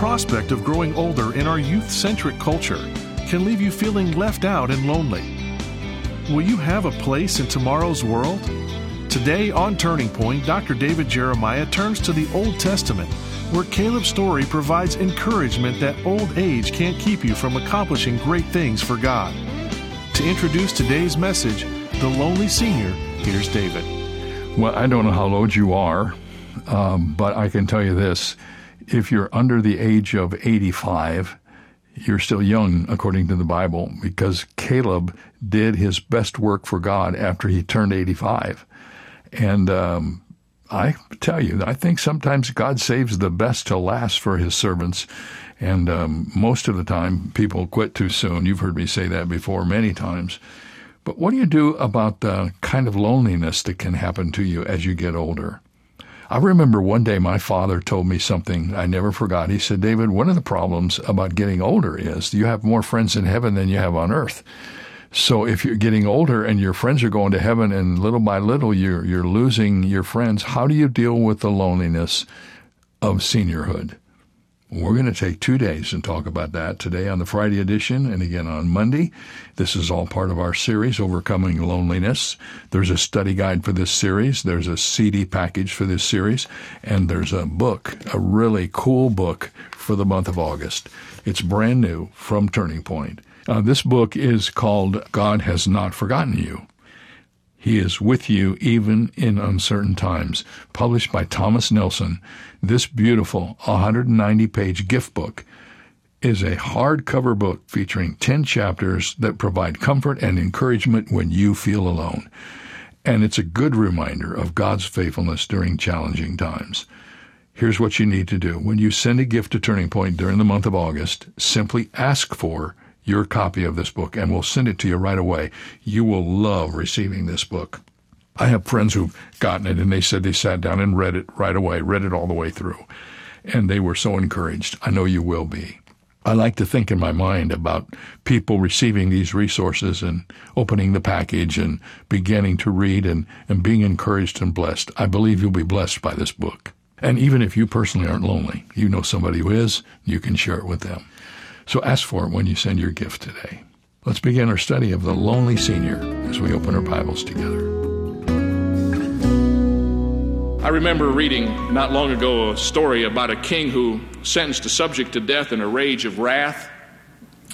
prospect of growing older in our youth centric culture can leave you feeling left out and lonely. Will you have a place in tomorrow's world? Today on Turning Point, Dr. David Jeremiah turns to the Old Testament, where Caleb's story provides encouragement that old age can't keep you from accomplishing great things for God. To introduce today's message, The Lonely Senior, here's David. Well, I don't know how old you are, um, but I can tell you this if you're under the age of 85, you're still young according to the Bible because Caleb did his best work for God after he turned 85. And um, I tell you, I think sometimes God saves the best to last for his servants. And um, most of the time, people quit too soon. You've heard me say that before many times. But what do you do about the kind of loneliness that can happen to you as you get older? I remember one day my father told me something I never forgot. He said, David, one of the problems about getting older is you have more friends in heaven than you have on earth. So if you're getting older and your friends are going to heaven and little by little you're, you're losing your friends, how do you deal with the loneliness of seniorhood? We're going to take two days and talk about that today on the Friday edition and again on Monday. This is all part of our series, Overcoming Loneliness. There's a study guide for this series. There's a CD package for this series. And there's a book, a really cool book for the month of August. It's brand new from Turning Point. Uh, this book is called God Has Not Forgotten You. He is with you even in uncertain times. Published by Thomas Nelson, this beautiful 190 page gift book is a hardcover book featuring 10 chapters that provide comfort and encouragement when you feel alone. And it's a good reminder of God's faithfulness during challenging times. Here's what you need to do. When you send a gift to Turning Point during the month of August, simply ask for your copy of this book and we'll send it to you right away. You will love receiving this book. I have friends who've gotten it and they said they sat down and read it right away, read it all the way through. And they were so encouraged. I know you will be. I like to think in my mind about people receiving these resources and opening the package and beginning to read and, and being encouraged and blessed. I believe you'll be blessed by this book. And even if you personally aren't lonely, you know somebody who is, you can share it with them. So ask for it when you send your gift today. Let's begin our study of the lonely senior as we open our Bibles together. I remember reading not long ago a story about a king who sentenced a subject to death in a rage of wrath.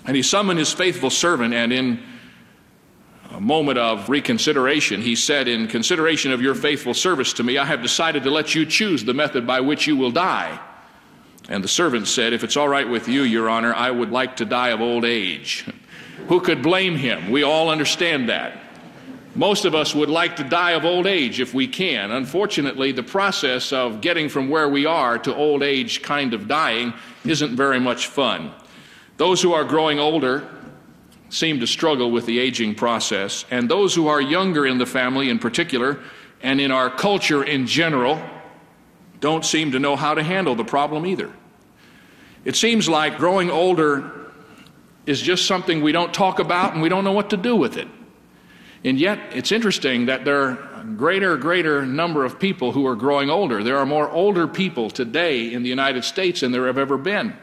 And he summoned his faithful servant, and in a moment of reconsideration, he said, In consideration of your faithful service to me, I have decided to let you choose the method by which you will die. And the servant said, If it's all right with you, Your Honor, I would like to die of old age. Who could blame him? We all understand that. Most of us would like to die of old age if we can. Unfortunately, the process of getting from where we are to old age kind of dying isn't very much fun. Those who are growing older seem to struggle with the aging process, and those who are younger in the family in particular, and in our culture in general, don't seem to know how to handle the problem either. It seems like growing older is just something we don't talk about and we don't know what to do with it. And yet, it's interesting that there are a greater, greater number of people who are growing older. There are more older people today in the United States than there have ever been.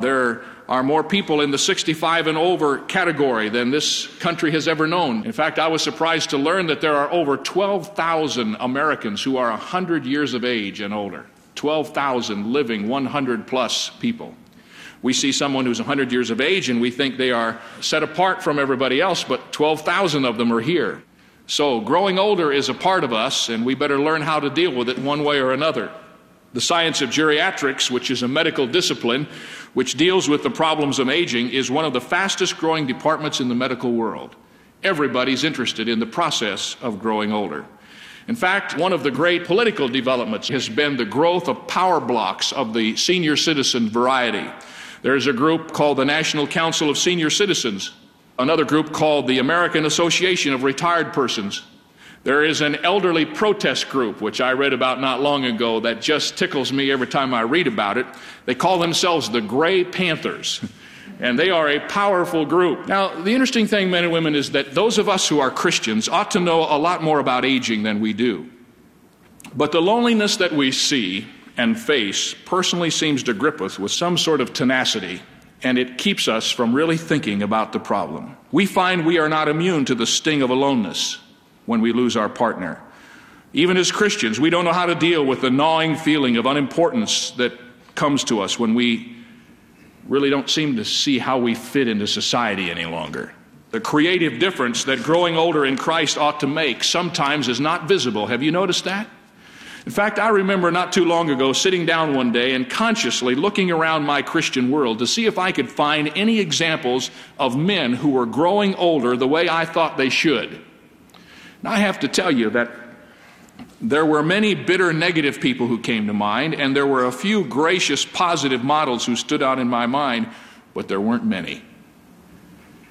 There are more people in the 65 and over category than this country has ever known. In fact, I was surprised to learn that there are over 12,000 Americans who are 100 years of age and older. 12,000 living 100 plus people. We see someone who's 100 years of age and we think they are set apart from everybody else, but 12,000 of them are here. So, growing older is a part of us, and we better learn how to deal with it one way or another. The science of geriatrics, which is a medical discipline which deals with the problems of aging, is one of the fastest growing departments in the medical world. Everybody's interested in the process of growing older. In fact, one of the great political developments has been the growth of power blocks of the senior citizen variety. There's a group called the National Council of Senior Citizens, another group called the American Association of Retired Persons. There is an elderly protest group, which I read about not long ago, that just tickles me every time I read about it. They call themselves the Gray Panthers. And they are a powerful group. Now, the interesting thing, men and women, is that those of us who are Christians ought to know a lot more about aging than we do. But the loneliness that we see and face personally seems to grip us with some sort of tenacity, and it keeps us from really thinking about the problem. We find we are not immune to the sting of aloneness when we lose our partner. Even as Christians, we don't know how to deal with the gnawing feeling of unimportance that comes to us when we really don't seem to see how we fit into society any longer. The creative difference that growing older in Christ ought to make sometimes is not visible. Have you noticed that? In fact, I remember not too long ago sitting down one day and consciously looking around my Christian world to see if I could find any examples of men who were growing older the way I thought they should. Now, I have to tell you that there were many bitter negative people who came to mind, and there were a few gracious positive models who stood out in my mind, but there weren't many.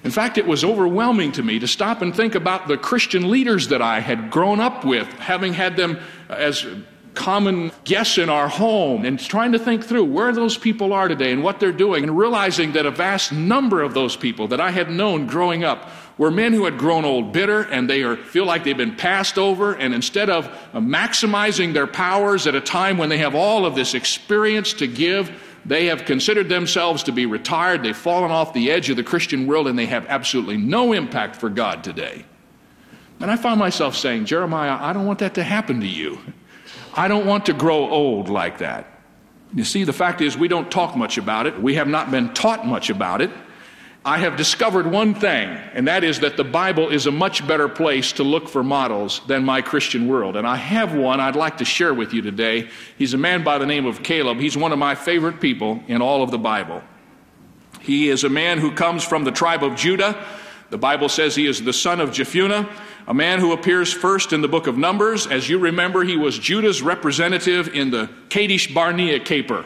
In fact, it was overwhelming to me to stop and think about the Christian leaders that I had grown up with, having had them as common guests in our home, and trying to think through where those people are today and what they're doing, and realizing that a vast number of those people that I had known growing up were men who had grown old bitter and they are, feel like they've been passed over. And instead of uh, maximizing their powers at a time when they have all of this experience to give, they have considered themselves to be retired. They've fallen off the edge of the Christian world and they have absolutely no impact for God today. And I found myself saying, Jeremiah, I don't want that to happen to you. I don't want to grow old like that. You see, the fact is, we don't talk much about it. We have not been taught much about it. I have discovered one thing, and that is that the Bible is a much better place to look for models than my Christian world. And I have one I'd like to share with you today. He's a man by the name of Caleb. He's one of my favorite people in all of the Bible. He is a man who comes from the tribe of Judah. The Bible says he is the son of Jephunneh, a man who appears first in the book of Numbers. As you remember, he was Judah's representative in the Kadesh Barnea caper.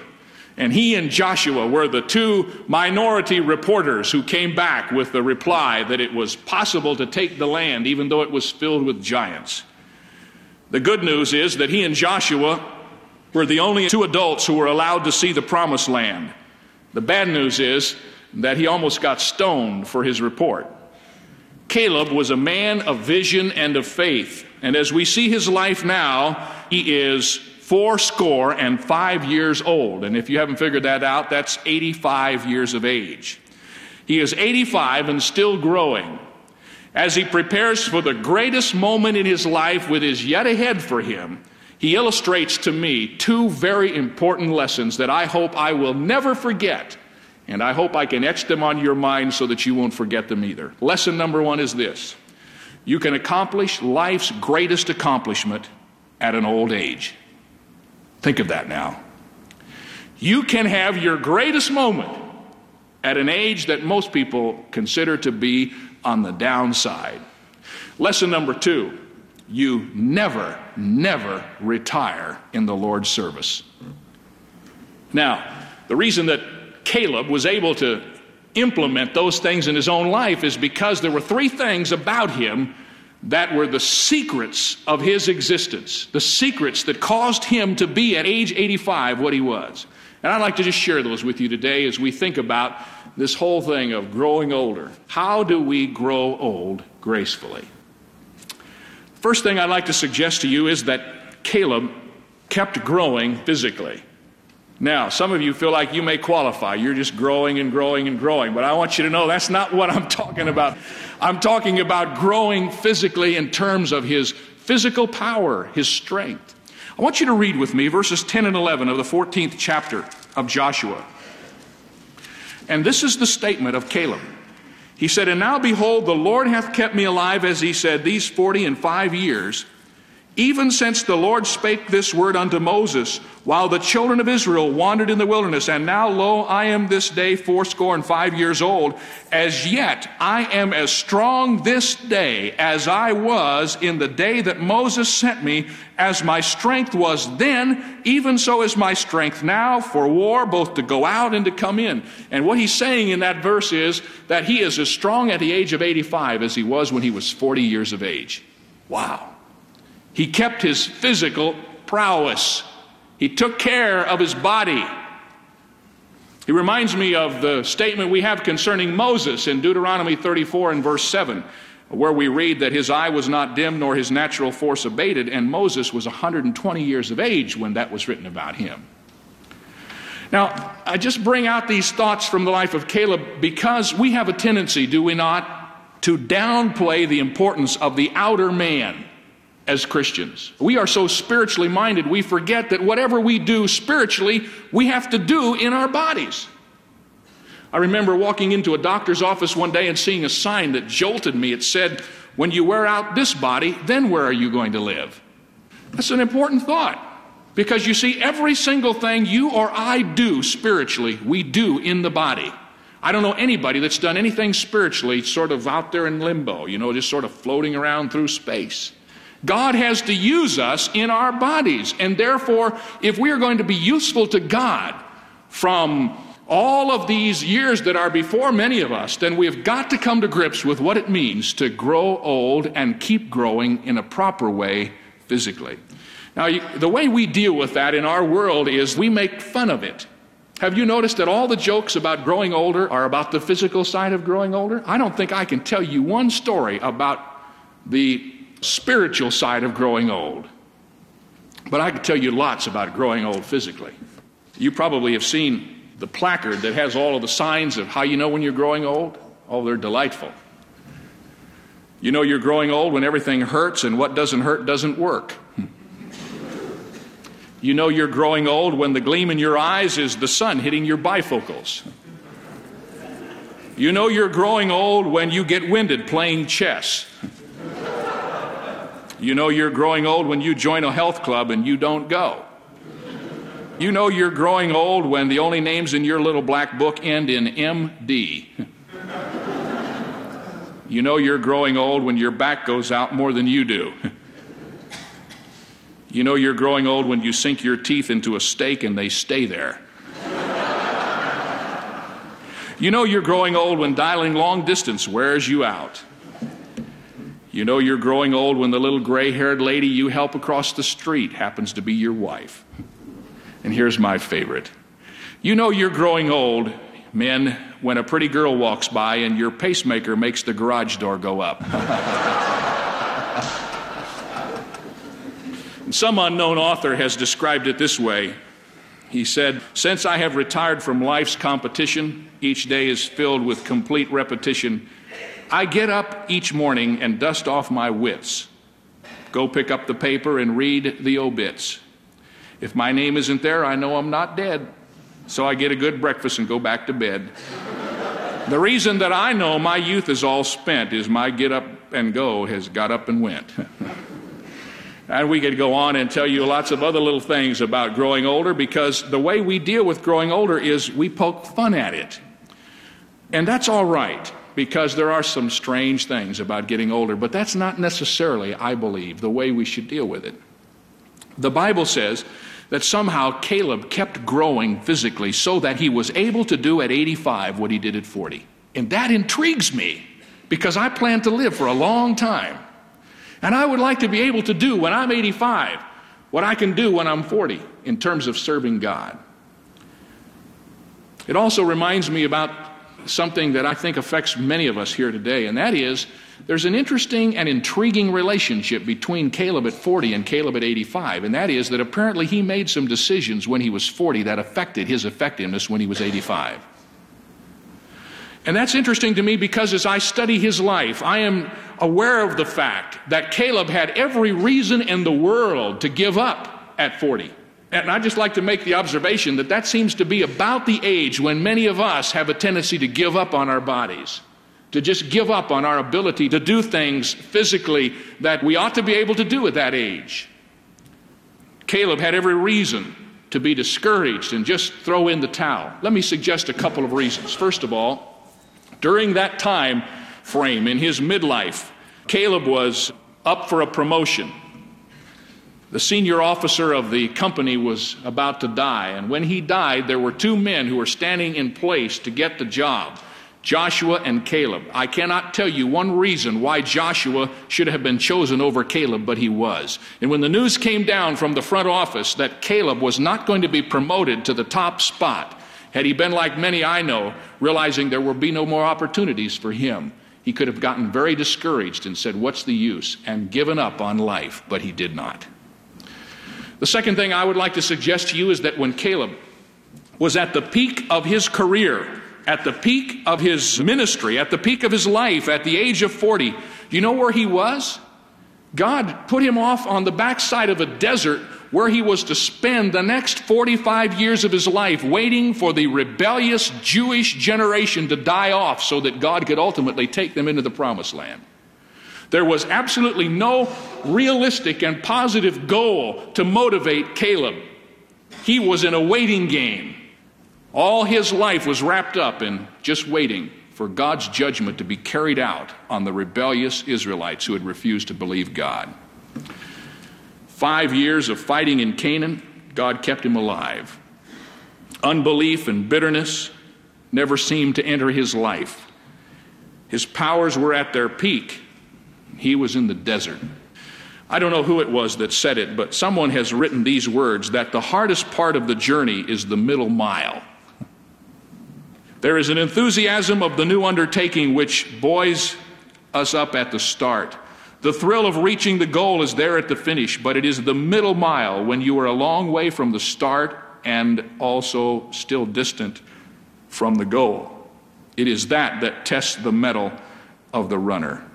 And he and Joshua were the two minority reporters who came back with the reply that it was possible to take the land even though it was filled with giants. The good news is that he and Joshua were the only two adults who were allowed to see the promised land. The bad news is that he almost got stoned for his report. Caleb was a man of vision and of faith. And as we see his life now, he is four score and five years old. And if you haven't figured that out, that's 85 years of age. He is 85 and still growing. As he prepares for the greatest moment in his life, with his yet ahead for him, he illustrates to me two very important lessons that I hope I will never forget. And I hope I can etch them on your mind so that you won't forget them either. Lesson number one is this you can accomplish life's greatest accomplishment at an old age. Think of that now. You can have your greatest moment at an age that most people consider to be on the downside. Lesson number two you never, never retire in the Lord's service. Now, the reason that Caleb was able to implement those things in his own life is because there were three things about him that were the secrets of his existence, the secrets that caused him to be at age 85 what he was. And I'd like to just share those with you today as we think about this whole thing of growing older. How do we grow old gracefully? First thing I'd like to suggest to you is that Caleb kept growing physically. Now, some of you feel like you may qualify. You're just growing and growing and growing. But I want you to know that's not what I'm talking about. I'm talking about growing physically in terms of his physical power, his strength. I want you to read with me verses 10 and 11 of the 14th chapter of Joshua. And this is the statement of Caleb. He said, And now behold, the Lord hath kept me alive, as he said, these forty and five years, even since the Lord spake this word unto Moses, while the children of Israel wandered in the wilderness, and now lo, I am this day fourscore and five years old, as yet I am as strong this day as I was in the day that Moses sent me, as my strength was then, even so is my strength now for war, both to go out and to come in. And what he's saying in that verse is that he is as strong at the age of 85 as he was when he was 40 years of age. Wow. He kept his physical prowess. He took care of his body. He reminds me of the statement we have concerning Moses in Deuteronomy 34 and verse 7, where we read that his eye was not dim nor his natural force abated, and Moses was 120 years of age when that was written about him. Now, I just bring out these thoughts from the life of Caleb because we have a tendency, do we not, to downplay the importance of the outer man as Christians. We are so spiritually minded, we forget that whatever we do spiritually, we have to do in our bodies. I remember walking into a doctor's office one day and seeing a sign that jolted me. It said, When you wear out this body, then where are you going to live? That's an important thought. Because you see, every single thing you or I do spiritually, we do in the body. I don't know anybody that's done anything spiritually sort of out there in limbo, you know, just sort of floating around through space. God has to use us in our bodies. And therefore, if we are going to be useful to God from all of these years that are before many of us, then we've got to come to grips with what it means to grow old and keep growing in a proper way physically. Now, the way we deal with that in our world is we make fun of it. Have you noticed that all the jokes about growing older are about the physical side of growing older? I don't think I can tell you one story about the spiritual side of growing old. But I can tell you lots about growing old physically. You probably have seen the placard that has all of the signs of how you know when you're growing old. Oh, they're delightful. You know you're growing old when everything hurts and what doesn't hurt doesn't work. You know you're growing old when the gleam in your eyes is the sun hitting your bifocals. You know you're growing old when you get winded playing chess. You know you're growing old when you join a health club and you don't go. You know you're growing old when the only names in your little black book end in MD. You know you're growing old when your back goes out more than you do. You know you're growing old when you sink your teeth into a steak and they stay there. You know you're growing old when dialing long distance wears you out. You know you're growing old when the little gray haired lady you help across the street happens to be your wife. And here's my favorite. You know you're growing old, men, when a pretty girl walks by and your pacemaker makes the garage door go up. Some unknown author has described it this way. He said, Since I have retired from life's competition, each day is filled with complete repetition I get up each morning and dust off my wits, go pick up the paper and read the obits. If my name isn't there, I know I'm not dead. So I get a good breakfast and go back to bed. the reason that I know my youth is all spent is my get up and go has got up and went. and we could go on and tell you lots of other little things about growing older because the way we deal with growing older is we poke fun at it. And that's all right because there are some strange things about getting older, but that's not necessarily, I believe, the way we should deal with it. The Bible says that somehow Caleb kept growing physically so that he was able to do at 85 what he did at 40. And that intrigues me because I plan to live for a long time. And I would like to be able to do when I'm 85 what I can do when I'm 40 in terms of serving God. It also reminds me about something that I think affects many of us here today, and that is there's an interesting and intriguing relationship between Caleb at 40 and Caleb at 85, and that is that apparently he made some decisions when he was 40 that affected his effectiveness when he was 85. And that's interesting to me because as I study his life, I am aware of the fact that Caleb had every reason in the world to give up at 40. And I'd just like to make the observation that that seems to be about the age when many of us have a tendency to give up on our bodies. to just give up on our ability to do things physically that we ought to be able to do at that age. Caleb had every reason to be discouraged and just throw in the towel. Let me suggest a couple of reasons. First of all, during that time frame in his midlife, Caleb was up for a promotion. The senior officer of the company was about to die, and when he died, there were two men who were standing in place to get the job. Joshua and Caleb. I cannot tell you one reason why Joshua should have been chosen over Caleb, but he was. And when the news came down from the front office that Caleb was not going to be promoted to the top spot, had he been like many I know, realizing there would be no more opportunities for him, he could have gotten very discouraged and said, What's the use? and given up on life, but he did not. The second thing I would like to suggest to you is that when Caleb was at the peak of his career, at the peak of his ministry, at the peak of his life, at the age of 40, do you know where he was? God put him off on the backside of a desert where he was to spend the next 45 years of his life waiting for the rebellious Jewish generation to die off so that God could ultimately take them into the promised land. There was absolutely no realistic and positive goal to motivate Caleb. He was in a waiting game. All his life was wrapped up in just waiting for God's judgment to be carried out on the rebellious Israelites who had refused to believe God. Five years of fighting in Canaan, God kept him alive. Unbelief and bitterness never seemed to enter his life. His powers were at their peak. He was in the desert. I don't know who it was that said it, but someone has written these words that the hardest part of the journey is the middle mile. There is an enthusiasm of the new undertaking which buoys us up at the start. The thrill of reaching the goal is there at the finish, but it is the middle mile when you are a long way from the start and also still distant from the goal. It is that that tests the mettle of the runner.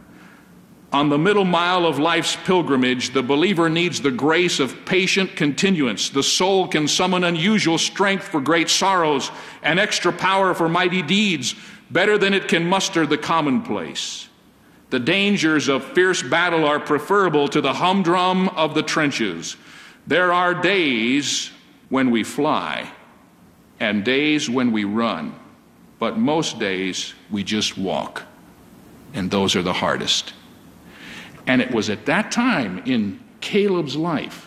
On the middle mile of life's pilgrimage, the believer needs the grace of patient continuance. The soul can summon unusual strength for great sorrows and extra power for mighty deeds, better than it can muster the commonplace. The dangers of fierce battle are preferable to the humdrum of the trenches. There are days when we fly and days when we run, but most days we just walk, and those are the hardest. And it was at that time in Caleb's life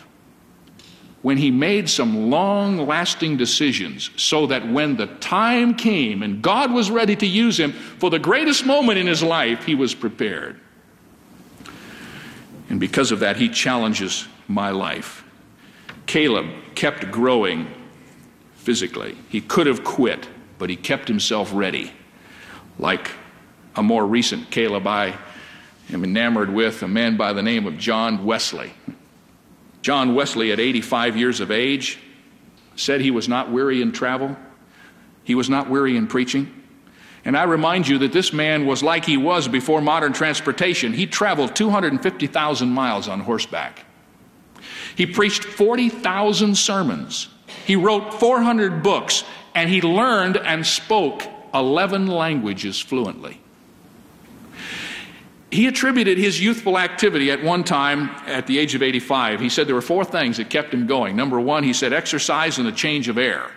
when he made some long lasting decisions so that when the time came and God was ready to use him for the greatest moment in his life, he was prepared. And because of that, he challenges my life. Caleb kept growing physically. He could have quit, but he kept himself ready. Like a more recent Caleb I am enamored with, a man by the name of John Wesley. John Wesley, at 85 years of age, said he was not weary in travel, he was not weary in preaching. And I remind you that this man was like he was before modern transportation. He traveled 250,000 miles on horseback. He preached 40,000 sermons. He wrote 400 books, and he learned and spoke 11 languages fluently. He attributed his youthful activity at one time at the age of 85. He said there were four things that kept him going. Number one, he said exercise and a change of air.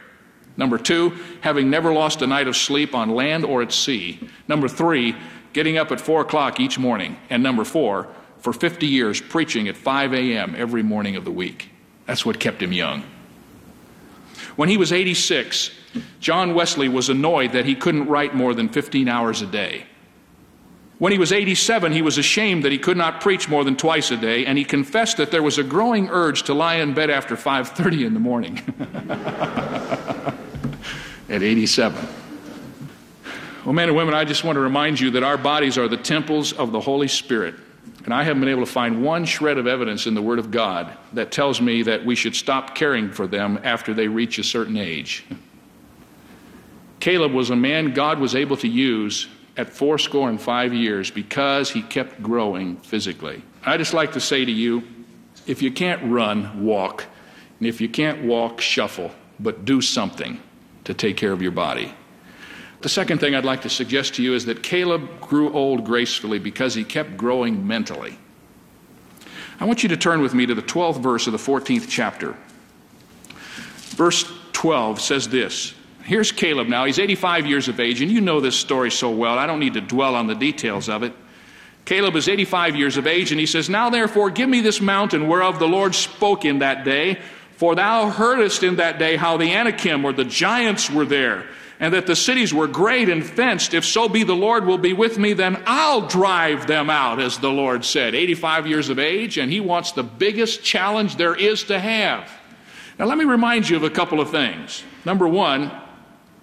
Number two, having never lost a night of sleep on land or at sea. Number three, getting up at four o'clock each morning. And number four, for 50 years, preaching at 5 a.m. every morning of the week. That's what kept him young. When he was 86, John Wesley was annoyed that he couldn't write more than 15 hours a day. When he was 87, he was ashamed that he could not preach more than twice a day, and he confessed that there was a growing urge to lie in bed after 5:30 in the morning. At 87. Well, men and women, I just want to remind you that our bodies are the temples of the Holy Spirit. And I haven't been able to find one shred of evidence in the Word of God that tells me that we should stop caring for them after they reach a certain age. Caleb was a man God was able to use at fourscore and five years because he kept growing physically. I just like to say to you if you can't run, walk. And if you can't walk, shuffle, but do something to take care of your body. The second thing I'd like to suggest to you is that Caleb grew old gracefully because he kept growing mentally. I want you to turn with me to the 12th verse of the 14th chapter. Verse 12 says this. Here's Caleb now. He's 85 years of age, and you know this story so well. I don't need to dwell on the details of it. Caleb is 85 years of age, and he says, Now therefore, give me this mountain whereof the Lord spoke in that day. For thou heardest in that day how the Anakim or the giants were there and that the cities were great and fenced. If so be the Lord will be with me, then I'll drive them out, as the Lord said. 85 years of age, and he wants the biggest challenge there is to have. Now, let me remind you of a couple of things. Number one,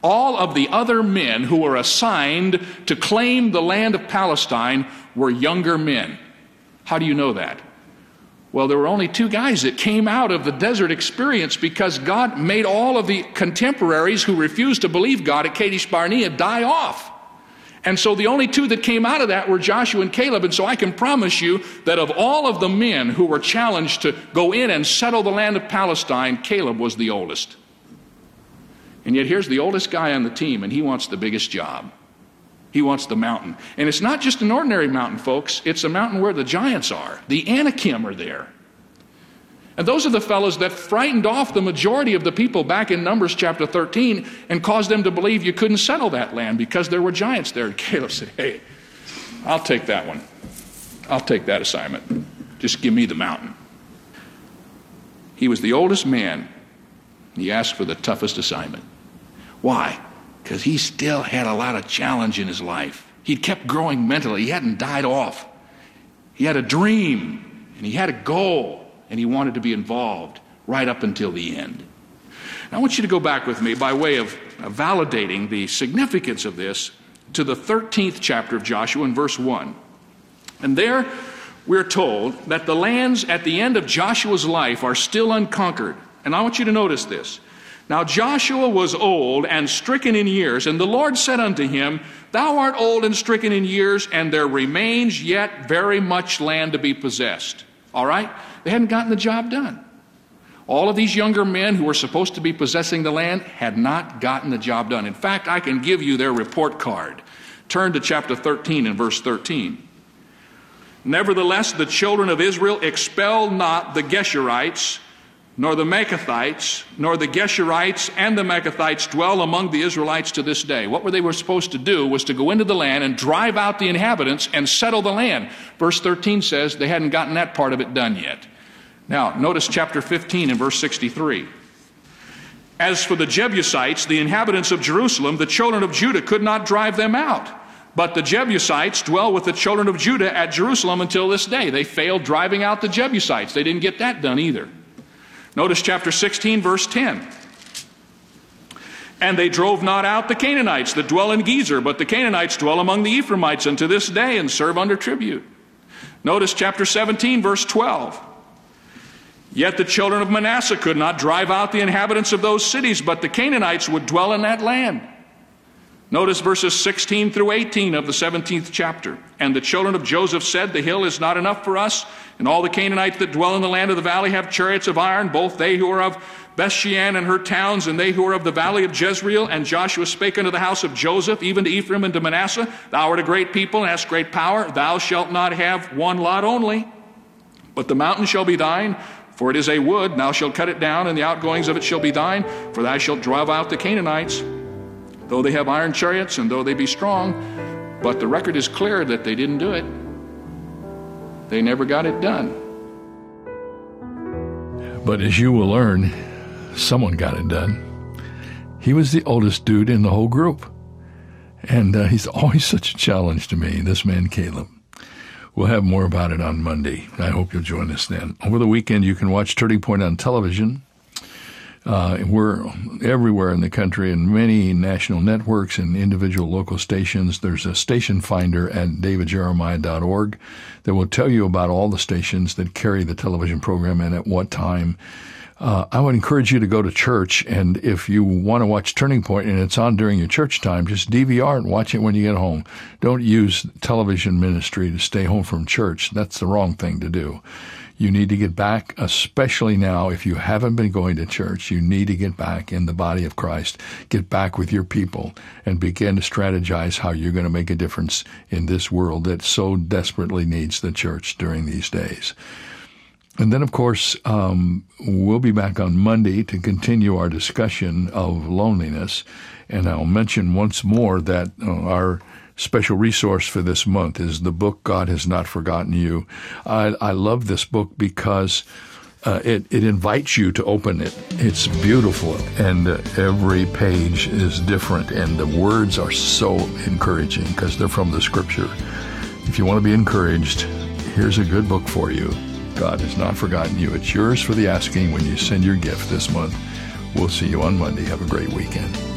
all of the other men who were assigned to claim the land of Palestine were younger men. How do you know that? Well, there were only two guys that came out of the desert experience because God made all of the contemporaries who refused to believe God at Kadesh Barnea die off. And so the only two that came out of that were Joshua and Caleb. And so I can promise you that of all of the men who were challenged to go in and settle the land of Palestine, Caleb was the oldest. And yet here's the oldest guy on the team, and he wants the biggest job. He wants the mountain. And it's not just an ordinary mountain, folks. It's a mountain where the giants are. The Anakim are there. And those are the fellows that frightened off the majority of the people back in Numbers chapter 13 and caused them to believe you couldn't settle that land because there were giants there. And Caleb said, Hey, I'll take that one. I'll take that assignment. Just give me the mountain. He was the oldest man. He asked for the toughest assignment. Why? because he still had a lot of challenge in his life. He'd kept growing mentally, he hadn't died off. He had a dream, and he had a goal, and he wanted to be involved right up until the end. Now, I want you to go back with me by way of validating the significance of this to the 13th chapter of Joshua in verse 1. And there we're told that the lands at the end of Joshua's life are still unconquered. And I want you to notice this. Now Joshua was old and stricken in years, and the Lord said unto him, Thou art old and stricken in years, and there remains yet very much land to be possessed. All right? They hadn't gotten the job done. All of these younger men who were supposed to be possessing the land had not gotten the job done. In fact, I can give you their report card. Turn to chapter 13 and verse 13. Nevertheless, the children of Israel expelled not the Geshurites nor the Maacathites, nor the Geshurites and the Maacathites dwell among the Israelites to this day. What they were supposed to do was to go into the land and drive out the inhabitants and settle the land. Verse 13 says they hadn't gotten that part of it done yet. Now, notice chapter 15 and verse 63. As for the Jebusites, the inhabitants of Jerusalem, the children of Judah could not drive them out. But the Jebusites dwell with the children of Judah at Jerusalem until this day. They failed driving out the Jebusites. They didn't get that done either. Notice chapter 16, verse 10. And they drove not out the Canaanites that dwell in Gezer, but the Canaanites dwell among the Ephraimites unto this day and serve under tribute. Notice chapter 17, verse 12. Yet the children of Manasseh could not drive out the inhabitants of those cities, but the Canaanites would dwell in that land. Notice verses 16 through 18 of the 17th chapter. And the children of Joseph said, The hill is not enough for us, and all the Canaanites that dwell in the land of the valley have chariots of iron, both they who are of Bethshean and her towns, and they who are of the valley of Jezreel. And Joshua spake unto the house of Joseph, even to Ephraim and to Manasseh, Thou art a great people, and hast great power. Thou shalt not have one lot only, but the mountain shall be thine. For it is a wood, thou shalt cut it down, and the outgoings of it shall be thine, for thou shalt drive out the Canaanites though they have iron chariots and though they be strong. But the record is clear that they didn't do it. They never got it done. But as you will learn, someone got it done. He was the oldest dude in the whole group. And uh, he's always such a challenge to me, this man, Caleb. We'll have more about it on Monday. I hope you'll join us then. Over the weekend, you can watch Turning Point on television. Uh, we're everywhere in the country in many national networks and individual local stations. There's a station finder at davidjeremiah.org that will tell you about all the stations that carry the television program and at what time. Uh, I would encourage you to go to church, and if you want to watch Turning Point and it's on during your church time, just DVR and watch it when you get home. Don't use television ministry to stay home from church. That's the wrong thing to do You need to get back, especially now if you haven't been going to church. You need to get back in the body of Christ, get back with your people, and begin to strategize how you're going to make a difference in this world that so desperately needs the church during these days. And then, of course, um, we'll be back on Monday to continue our discussion of loneliness. And I'll mention once more that uh, our special resource for this month is the book God Has Not Forgotten You. I, I love this book because uh, it, it invites you to open it. It's beautiful, and uh, every page is different, and the words are so encouraging because they're from the scripture. If you want to be encouraged, here's a good book for you. God has not forgotten you. It's yours for the asking when you send your gift this month. We'll see you on Monday. Have a great weekend.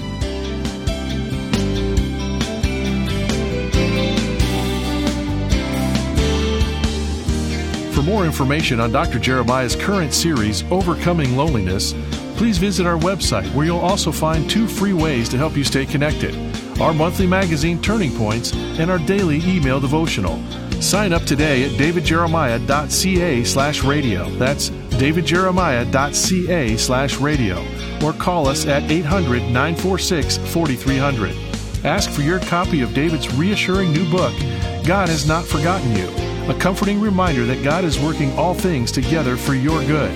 For more information on Dr. Jeremiah's current series, Overcoming Loneliness, please visit our website where you'll also find two free ways to help you stay connected our monthly magazine, Turning Points, and our daily email devotional. Sign up today at davidjeremiah.ca slash radio. That's davidjeremiah.ca slash radio. Or call us at 800 946 4300. Ask for your copy of David's reassuring new book, God Has Not Forgotten You a comforting reminder that God is working all things together for your good.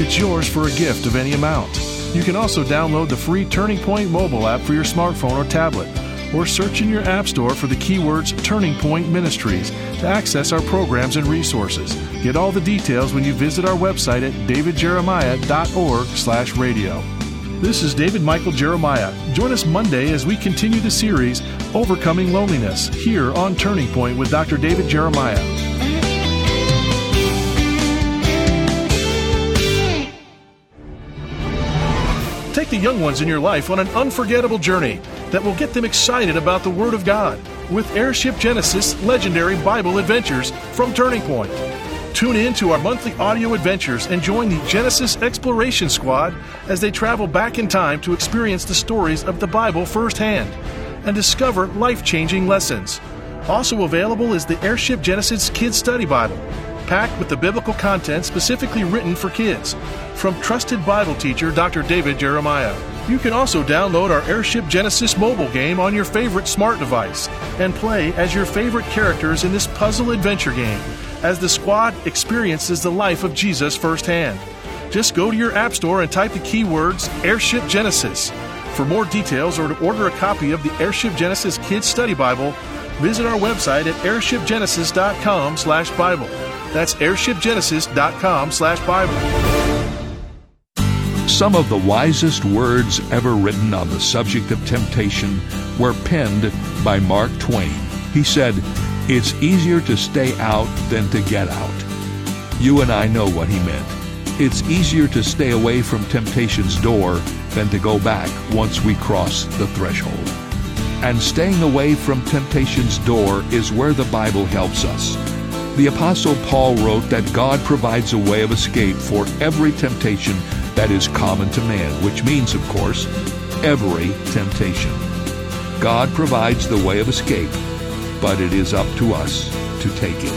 It's yours for a gift of any amount. You can also download the free Turning Point mobile app for your smartphone or tablet, or search in your app store for the keywords Turning Point Ministries to access our programs and resources. Get all the details when you visit our website at davidjeremiah.org/radio. This is David Michael Jeremiah. Join us Monday as we continue the series Overcoming Loneliness here on Turning Point with Dr. David Jeremiah. Take the young ones in your life on an unforgettable journey that will get them excited about the Word of God with Airship Genesis Legendary Bible Adventures from Turning Point. Tune in to our monthly audio adventures and join the Genesis Exploration Squad as they travel back in time to experience the stories of the Bible firsthand and discover life changing lessons. Also available is the Airship Genesis Kids Study Bible, packed with the biblical content specifically written for kids, from trusted Bible teacher Dr. David Jeremiah. You can also download our Airship Genesis mobile game on your favorite smart device and play as your favorite characters in this puzzle adventure game as the squad experiences the life of Jesus firsthand. Just go to your App Store and type the keywords Airship Genesis. For more details or to order a copy of the Airship Genesis Kids Study Bible, visit our website at airshipgenesis.com slash Bible. That's airshipgenesis.com slash Bible. Some of the wisest words ever written on the subject of temptation were penned by Mark Twain. He said, It's easier to stay out than to get out. You and I know what he meant. It's easier to stay away from temptation's door than to go back once we cross the threshold. And staying away from temptation's door is where the Bible helps us. The Apostle Paul wrote that God provides a way of escape for every temptation that is common to man, which means, of course, every temptation. God provides the way of escape, but it is up to us to take it.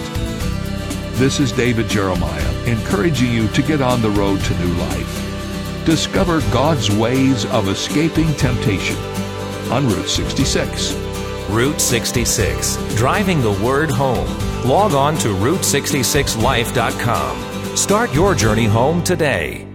This is David Jeremiah, encouraging you to get on the road to new life. Discover God's ways of escaping temptation on Route 66. Route 66, driving the word home. Log on to Route66Life.com. Start your journey home today.